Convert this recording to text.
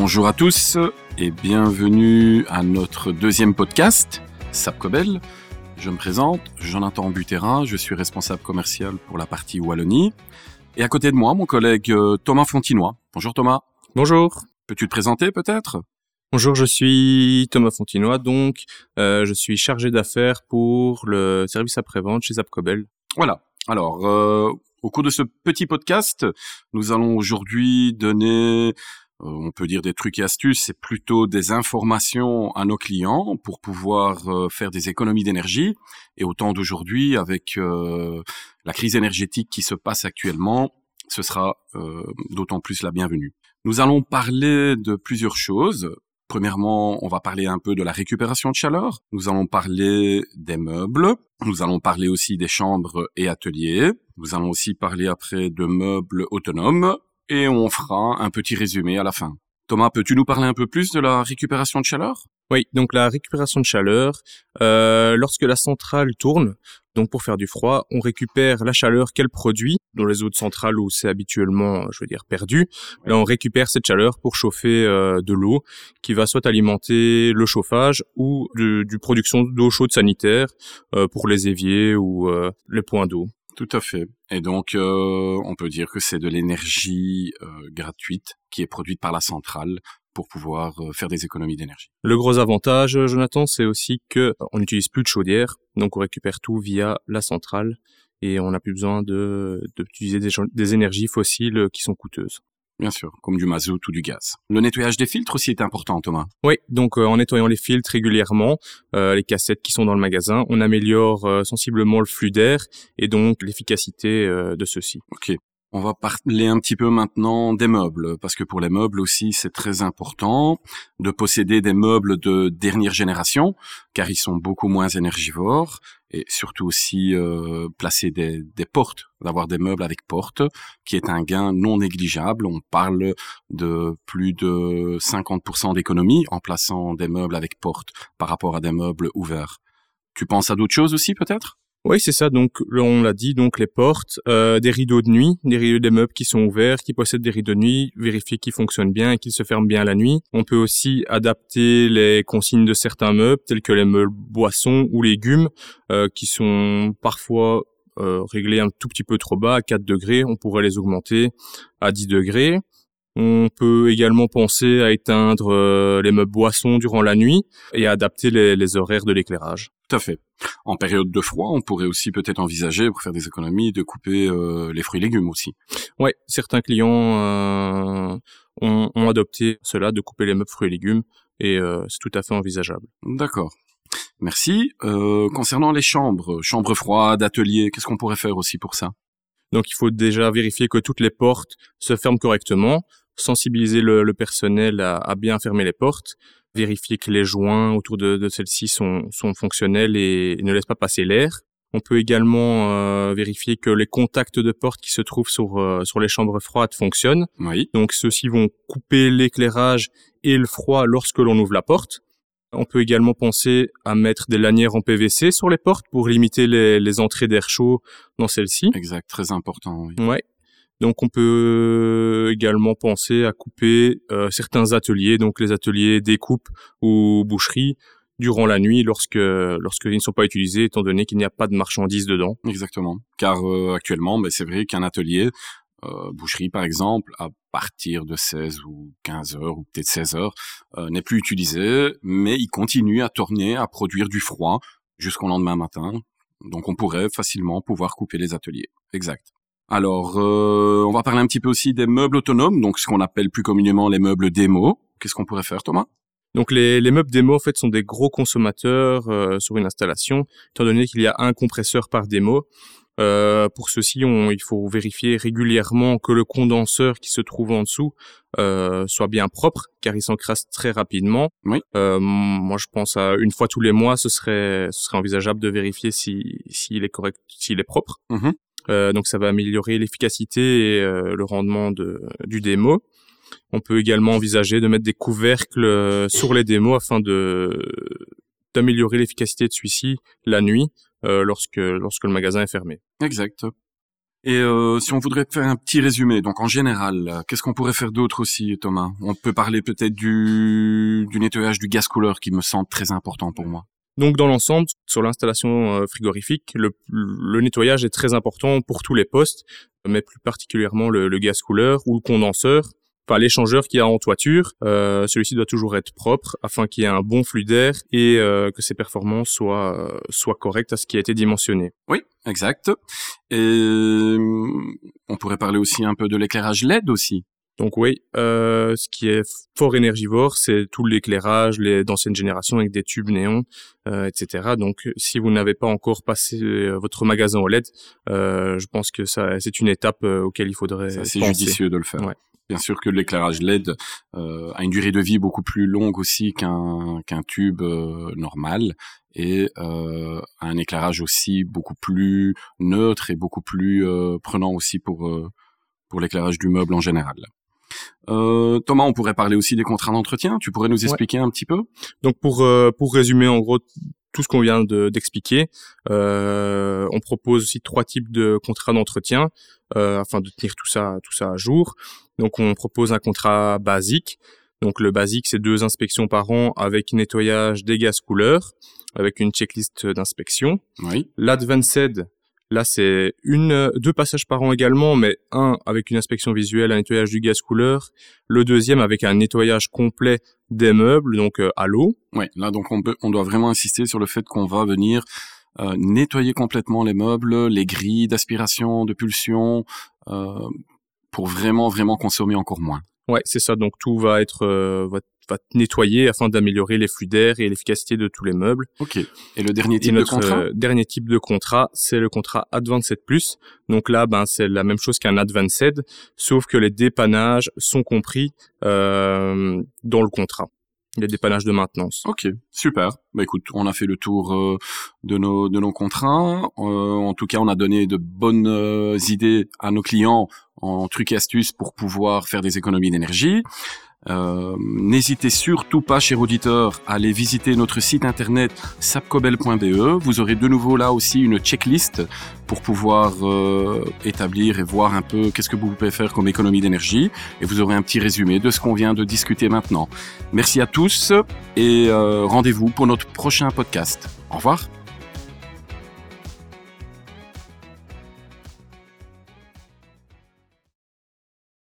Bonjour à tous et bienvenue à notre deuxième podcast, Sapcobel. Je me présente, Jonathan Butera, je suis responsable commercial pour la partie Wallonie. Et à côté de moi, mon collègue euh, Thomas Fontinois. Bonjour Thomas. Bonjour. Peux-tu te présenter peut-être? Bonjour, je suis Thomas Fontinois, donc euh, je suis chargé d'affaires pour le service après-vente chez Zapcobel. Voilà. Alors, euh, au cours de ce petit podcast, nous allons aujourd'hui donner, on peut dire des trucs et astuces, c'est plutôt des informations à nos clients pour pouvoir euh, faire des économies d'énergie. Et au temps d'aujourd'hui, avec euh, la crise énergétique qui se passe actuellement, ce sera d'autant plus la bienvenue. Nous allons parler de plusieurs choses. Premièrement, on va parler un peu de la récupération de chaleur. Nous allons parler des meubles. Nous allons parler aussi des chambres et ateliers. Nous allons aussi parler après de meubles autonomes. Et on fera un petit résumé à la fin. Thomas, peux-tu nous parler un peu plus de la récupération de chaleur? Oui, donc la récupération de chaleur, euh, lorsque la centrale tourne, donc pour faire du froid, on récupère la chaleur qu'elle produit dans les autres centrales où c'est habituellement, je veux dire, perdu. Là, on récupère cette chaleur pour chauffer euh, de l'eau qui va soit alimenter le chauffage ou du, du production d'eau chaude sanitaire euh, pour les éviers ou euh, les points d'eau. Tout à fait. Et donc, euh, on peut dire que c'est de l'énergie euh, gratuite qui est produite par la centrale pour pouvoir euh, faire des économies d'énergie. Le gros avantage, Jonathan, c'est aussi que on n'utilise plus de chaudière, donc on récupère tout via la centrale et on n'a plus besoin de d'utiliser des énergies fossiles qui sont coûteuses. Bien sûr, comme du mazout ou du gaz. Le nettoyage des filtres aussi est important, Thomas. Oui, donc euh, en nettoyant les filtres régulièrement, euh, les cassettes qui sont dans le magasin, on améliore euh, sensiblement le flux d'air et donc l'efficacité euh, de ceux-ci. Ok. On va parler un petit peu maintenant des meubles, parce que pour les meubles aussi, c'est très important de posséder des meubles de dernière génération, car ils sont beaucoup moins énergivores, et surtout aussi euh, placer des, des portes, d'avoir des meubles avec portes, qui est un gain non négligeable. On parle de plus de 50% d'économie en plaçant des meubles avec portes par rapport à des meubles ouverts. Tu penses à d'autres choses aussi peut-être? Oui, c'est ça. Donc, on l'a dit, donc les portes, euh, des rideaux de nuit, des rideaux des meubles qui sont ouverts, qui possèdent des rideaux de nuit, vérifier qu'ils fonctionnent bien et qu'ils se ferment bien la nuit. On peut aussi adapter les consignes de certains meubles, tels que les meubles boissons ou légumes, euh, qui sont parfois euh, réglés un tout petit peu trop bas, à 4 degrés. On pourrait les augmenter à 10 degrés. On peut également penser à éteindre euh, les meubles boissons durant la nuit et à adapter les, les horaires de l'éclairage. Tout à fait. En période de froid, on pourrait aussi peut-être envisager, pour faire des économies, de couper euh, les fruits et légumes aussi. Ouais, certains clients euh, ont, ont, adopté cela, de couper les meubles fruits et légumes, et euh, c'est tout à fait envisageable. D'accord. Merci. Euh, concernant les chambres, chambres froides, ateliers, qu'est-ce qu'on pourrait faire aussi pour ça? Donc il faut déjà vérifier que toutes les portes se ferment correctement, sensibiliser le, le personnel à, à, bien fermer les portes, vérifier que les joints autour de, de celles-ci sont, sont, fonctionnels et, et, ne laissent pas passer l'air. On peut également euh, vérifier que les contacts de porte qui se trouvent sur, euh, sur les chambres froides fonctionnent. Oui. Donc ceux-ci vont couper l'éclairage et le froid lorsque l'on ouvre la porte. On peut également penser à mettre des lanières en PVC sur les portes pour limiter les, les entrées d'air chaud dans celles-ci. Exact, très important. Oui. Ouais. Donc on peut également penser à couper euh, certains ateliers, donc les ateliers découpe ou boucherie, durant la nuit lorsque lorsqu'ils ne sont pas utilisés, étant donné qu'il n'y a pas de marchandises dedans. Exactement. Car euh, actuellement, ben, c'est vrai qu'un atelier, euh, boucherie par exemple, à partir de 16 ou 15 heures ou peut-être 16 heures, euh, n'est plus utilisé, mais il continue à tourner, à produire du froid jusqu'au lendemain matin. Donc on pourrait facilement pouvoir couper les ateliers. Exact. Alors, euh, on va parler un petit peu aussi des meubles autonomes, donc ce qu'on appelle plus communément les meubles démo. Qu'est-ce qu'on pourrait faire, Thomas? Donc les, les, meubles démo en fait sont des gros consommateurs euh, sur une installation, étant donné qu'il y a un compresseur par démo. Euh, pour ceci, on, il faut vérifier régulièrement que le condenseur qui se trouve en dessous euh, soit bien propre, car il s'encrasse très rapidement. Oui. Euh, moi, je pense à une fois tous les mois, ce serait, ce serait envisageable de vérifier si s'il est correct, s'il est propre. Mm-hmm. Euh, donc ça va améliorer l'efficacité et euh, le rendement de, du démo. On peut également envisager de mettre des couvercles euh, sur les démos afin de d'améliorer l'efficacité de celui-ci la nuit euh, lorsque lorsque le magasin est fermé. Exact. Et euh, si on voudrait faire un petit résumé, donc en général, qu'est-ce qu'on pourrait faire d'autre aussi, Thomas? On peut parler peut-être du, du nettoyage du gaz couleur qui me semble très important pour moi. Donc dans l'ensemble, sur l'installation euh, frigorifique, le, le, nettoyage est très important pour tous les postes, mais plus particulièrement le, le gaz couleur ou le condenseur, enfin l'échangeur qui a en toiture, euh, celui-ci doit toujours être propre afin qu'il y ait un bon flux d'air et euh, que ses performances soient euh, soient correctes à ce qui a été dimensionné. Oui, exact. Et on pourrait parler aussi un peu de l'éclairage LED aussi. Donc oui, euh, ce qui est fort énergivore, c'est tout l'éclairage les d'ancienne génération avec des tubes néons, euh, etc. Donc si vous n'avez pas encore passé euh, votre magasin OLED, euh, je pense que ça c'est une étape euh, auquel il faudrait. C'est judicieux de le faire. Ouais. Bien sûr que l'éclairage LED euh, a une durée de vie beaucoup plus longue aussi qu'un qu'un tube euh, normal et euh, un éclairage aussi beaucoup plus neutre et beaucoup plus euh, prenant aussi pour euh, pour l'éclairage du meuble en général. Euh, Thomas, on pourrait parler aussi des contrats d'entretien. Tu pourrais nous expliquer ouais. un petit peu? Donc pour pour résumer en gros tout ce qu'on vient d'expliquer. Euh, on propose aussi trois types de contrats d'entretien euh, afin de tenir tout ça, tout ça à jour. Donc on propose un contrat basique. Donc le basique, c'est deux inspections par an avec nettoyage des gaz couleurs, avec une checklist d'inspection. Oui. L'Advanced, Là, c'est une, deux passages par an également, mais un avec une inspection visuelle, un nettoyage du gaz couleur. Le deuxième avec un nettoyage complet des meubles, donc euh, à l'eau. Oui, là, donc on, peut, on doit vraiment insister sur le fait qu'on va venir euh, nettoyer complètement les meubles, les grilles d'aspiration, de pulsion, euh, pour vraiment, vraiment consommer encore moins. Ouais, c'est ça. Donc tout va être euh, va, va nettoyer afin d'améliorer les flux d'air et l'efficacité de tous les meubles. Ok. Et le dernier type de contrat? euh, Dernier type de contrat, c'est le contrat Advanced Plus. Donc là, ben c'est la même chose qu'un Advanced, sauf que les dépannages sont compris euh, dans le contrat les dépannages de maintenance. Ok, super. Bah écoute, on a fait le tour euh, de nos de nos contrats. Euh, en tout cas, on a donné de bonnes idées à nos clients en trucs et astuces pour pouvoir faire des économies d'énergie. Euh, N'hésitez surtout pas, chers auditeurs, à aller visiter notre site internet sapcobel.be. Vous aurez de nouveau là aussi une checklist pour pouvoir euh, établir et voir un peu qu'est-ce que vous pouvez faire comme économie d'énergie. Et vous aurez un petit résumé de ce qu'on vient de discuter maintenant. Merci à tous et euh, rendez-vous pour notre prochain podcast. Au revoir.